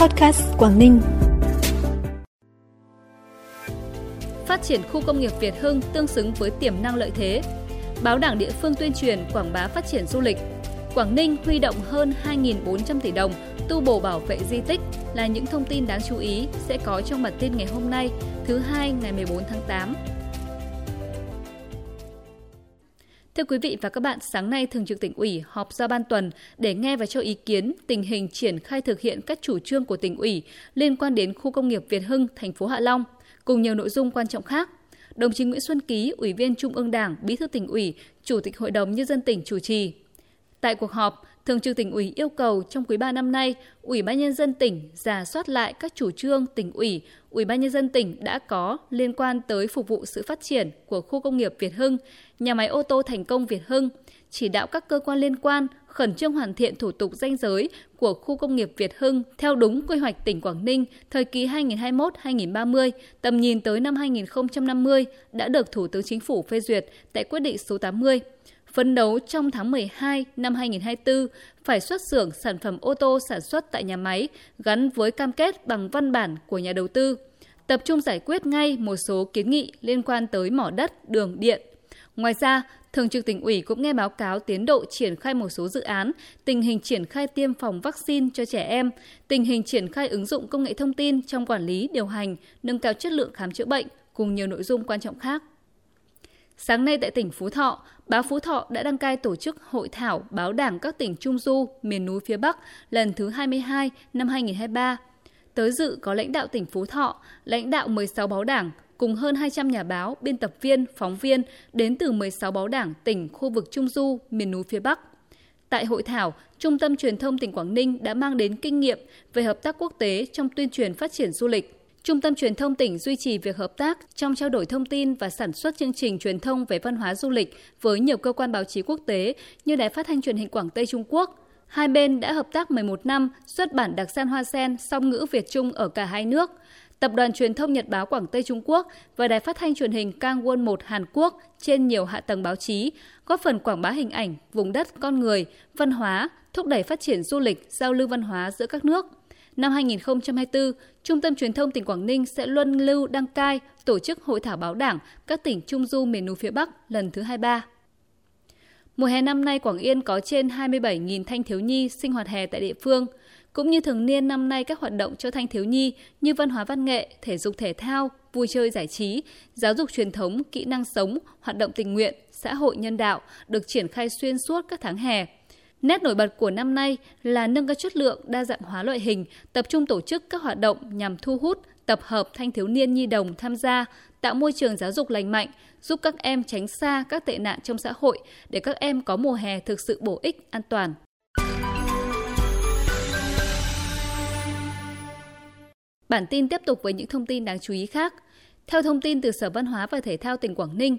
Podcast Quảng Ninh. Phát triển khu công nghiệp Việt Hưng tương xứng với tiềm năng lợi thế. Báo đảng địa phương tuyên truyền quảng bá phát triển du lịch. Quảng Ninh huy động hơn 2.400 tỷ đồng tu bổ bảo vệ di tích là những thông tin đáng chú ý sẽ có trong bản tin ngày hôm nay, thứ hai ngày 14 tháng 8. Thưa quý vị và các bạn, sáng nay Thường trực tỉnh ủy họp ra ban tuần để nghe và cho ý kiến tình hình triển khai thực hiện các chủ trương của tỉnh ủy liên quan đến khu công nghiệp Việt Hưng, thành phố Hạ Long, cùng nhiều nội dung quan trọng khác. Đồng chí Nguyễn Xuân Ký, Ủy viên Trung ương Đảng, Bí thư tỉnh ủy, Chủ tịch Hội đồng Nhân dân tỉnh chủ trì. Tại cuộc họp, Thường trực tỉnh ủy yêu cầu trong quý 3 năm nay, Ủy ban nhân dân tỉnh giả soát lại các chủ trương tỉnh ủy, Ủy ban nhân dân tỉnh đã có liên quan tới phục vụ sự phát triển của khu công nghiệp Việt Hưng, nhà máy ô tô thành công Việt Hưng, chỉ đạo các cơ quan liên quan khẩn trương hoàn thiện thủ tục danh giới của khu công nghiệp Việt Hưng theo đúng quy hoạch tỉnh Quảng Ninh thời kỳ 2021-2030, tầm nhìn tới năm 2050 đã được Thủ tướng Chính phủ phê duyệt tại quyết định số 80 phấn đấu trong tháng 12 năm 2024 phải xuất xưởng sản phẩm ô tô sản xuất tại nhà máy gắn với cam kết bằng văn bản của nhà đầu tư, tập trung giải quyết ngay một số kiến nghị liên quan tới mỏ đất, đường, điện. Ngoài ra, Thường trực tỉnh ủy cũng nghe báo cáo tiến độ triển khai một số dự án, tình hình triển khai tiêm phòng vaccine cho trẻ em, tình hình triển khai ứng dụng công nghệ thông tin trong quản lý, điều hành, nâng cao chất lượng khám chữa bệnh cùng nhiều nội dung quan trọng khác. Sáng nay tại tỉnh Phú Thọ, báo Phú Thọ đã đăng cai tổ chức hội thảo báo đảng các tỉnh Trung Du, miền núi phía Bắc lần thứ 22 năm 2023. Tới dự có lãnh đạo tỉnh Phú Thọ, lãnh đạo 16 báo đảng, cùng hơn 200 nhà báo, biên tập viên, phóng viên đến từ 16 báo đảng tỉnh khu vực Trung Du, miền núi phía Bắc. Tại hội thảo, Trung tâm Truyền thông tỉnh Quảng Ninh đã mang đến kinh nghiệm về hợp tác quốc tế trong tuyên truyền phát triển du lịch, Trung tâm Truyền thông tỉnh duy trì việc hợp tác trong trao đổi thông tin và sản xuất chương trình truyền thông về văn hóa du lịch với nhiều cơ quan báo chí quốc tế như Đài Phát thanh Truyền hình Quảng Tây Trung Quốc. Hai bên đã hợp tác 11 năm xuất bản đặc san hoa sen song ngữ Việt Trung ở cả hai nước. Tập đoàn Truyền thông Nhật báo Quảng Tây Trung Quốc và Đài Phát thanh Truyền hình Kangwon 1 Hàn Quốc trên nhiều hạ tầng báo chí, góp phần quảng bá hình ảnh, vùng đất, con người, văn hóa, thúc đẩy phát triển du lịch, giao lưu văn hóa giữa các nước. Năm 2024, Trung tâm Truyền thông tỉnh Quảng Ninh sẽ luân lưu đăng cai tổ chức hội thảo báo đảng các tỉnh Trung Du miền núi phía Bắc lần thứ 23. Mùa hè năm nay, Quảng Yên có trên 27.000 thanh thiếu nhi sinh hoạt hè tại địa phương. Cũng như thường niên năm nay các hoạt động cho thanh thiếu nhi như văn hóa văn nghệ, thể dục thể thao, vui chơi giải trí, giáo dục truyền thống, kỹ năng sống, hoạt động tình nguyện, xã hội nhân đạo được triển khai xuyên suốt các tháng hè. Nét nổi bật của năm nay là nâng cao chất lượng, đa dạng hóa loại hình, tập trung tổ chức các hoạt động nhằm thu hút, tập hợp thanh thiếu niên nhi đồng tham gia, tạo môi trường giáo dục lành mạnh, giúp các em tránh xa các tệ nạn trong xã hội để các em có mùa hè thực sự bổ ích, an toàn. Bản tin tiếp tục với những thông tin đáng chú ý khác. Theo thông tin từ Sở Văn hóa và Thể thao tỉnh Quảng Ninh,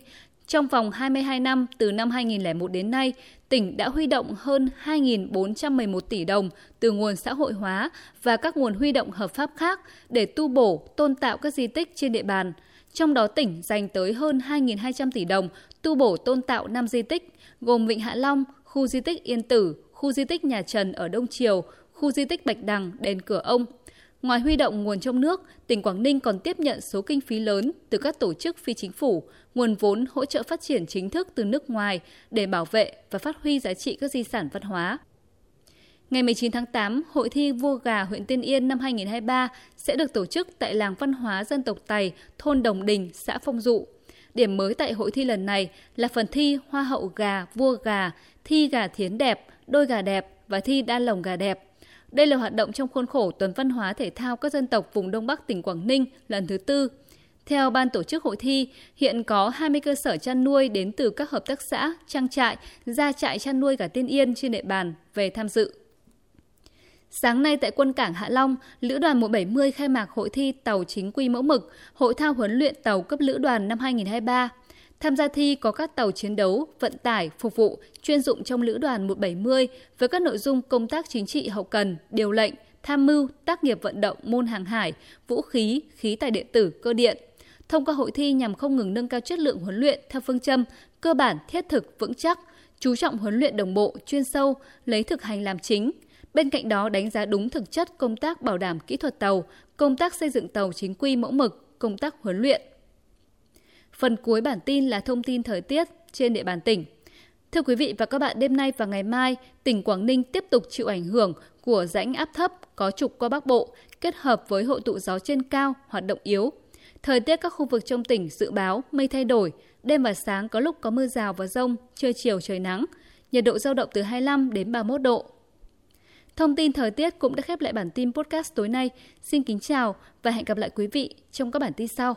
trong vòng 22 năm từ năm 2001 đến nay, tỉnh đã huy động hơn 2.411 tỷ đồng từ nguồn xã hội hóa và các nguồn huy động hợp pháp khác để tu bổ, tôn tạo các di tích trên địa bàn. Trong đó tỉnh dành tới hơn 2.200 tỷ đồng tu bổ tôn tạo 5 di tích, gồm Vịnh Hạ Long, khu di tích Yên Tử, khu di tích Nhà Trần ở Đông Triều, khu di tích Bạch Đằng, đền Cửa Ông – Ngoài huy động nguồn trong nước, tỉnh Quảng Ninh còn tiếp nhận số kinh phí lớn từ các tổ chức phi chính phủ, nguồn vốn hỗ trợ phát triển chính thức từ nước ngoài để bảo vệ và phát huy giá trị các di sản văn hóa. Ngày 19 tháng 8, Hội thi Vua Gà huyện Tiên Yên năm 2023 sẽ được tổ chức tại làng văn hóa dân tộc Tày, thôn Đồng Đình, xã Phong Dụ. Điểm mới tại hội thi lần này là phần thi Hoa hậu gà, vua gà, thi gà thiến đẹp, đôi gà đẹp và thi đa lồng gà đẹp. Đây là hoạt động trong khuôn khổ Tuần Văn hóa Thể thao các dân tộc vùng Đông Bắc tỉnh Quảng Ninh lần thứ tư. Theo ban tổ chức hội thi, hiện có 20 cơ sở chăn nuôi đến từ các hợp tác xã, trang trại, gia trại chăn nuôi gà tiên yên trên địa bàn về tham dự. Sáng nay tại quân cảng Hạ Long, Lữ đoàn 170 khai mạc hội thi tàu chính quy mẫu mực, hội thao huấn luyện tàu cấp lữ đoàn năm 2023. Tham gia thi có các tàu chiến đấu, vận tải, phục vụ, chuyên dụng trong Lữ đoàn 170 với các nội dung công tác chính trị hậu cần, điều lệnh, tham mưu, tác nghiệp vận động môn hàng hải, vũ khí, khí tài điện tử, cơ điện. Thông qua hội thi nhằm không ngừng nâng cao chất lượng huấn luyện theo phương châm cơ bản, thiết thực, vững chắc, chú trọng huấn luyện đồng bộ, chuyên sâu, lấy thực hành làm chính, Bên cạnh đó đánh giá đúng thực chất công tác bảo đảm kỹ thuật tàu, công tác xây dựng tàu chính quy mẫu mực, công tác huấn luyện. Phần cuối bản tin là thông tin thời tiết trên địa bàn tỉnh. Thưa quý vị và các bạn, đêm nay và ngày mai, tỉnh Quảng Ninh tiếp tục chịu ảnh hưởng của rãnh áp thấp có trục qua Bắc Bộ, kết hợp với hội tụ gió trên cao hoạt động yếu. Thời tiết các khu vực trong tỉnh dự báo mây thay đổi, đêm và sáng có lúc có mưa rào và rông, trưa chiều trời nắng, nhiệt độ giao động từ 25 đến 31 độ. Thông tin thời tiết cũng đã khép lại bản tin podcast tối nay. Xin kính chào và hẹn gặp lại quý vị trong các bản tin sau.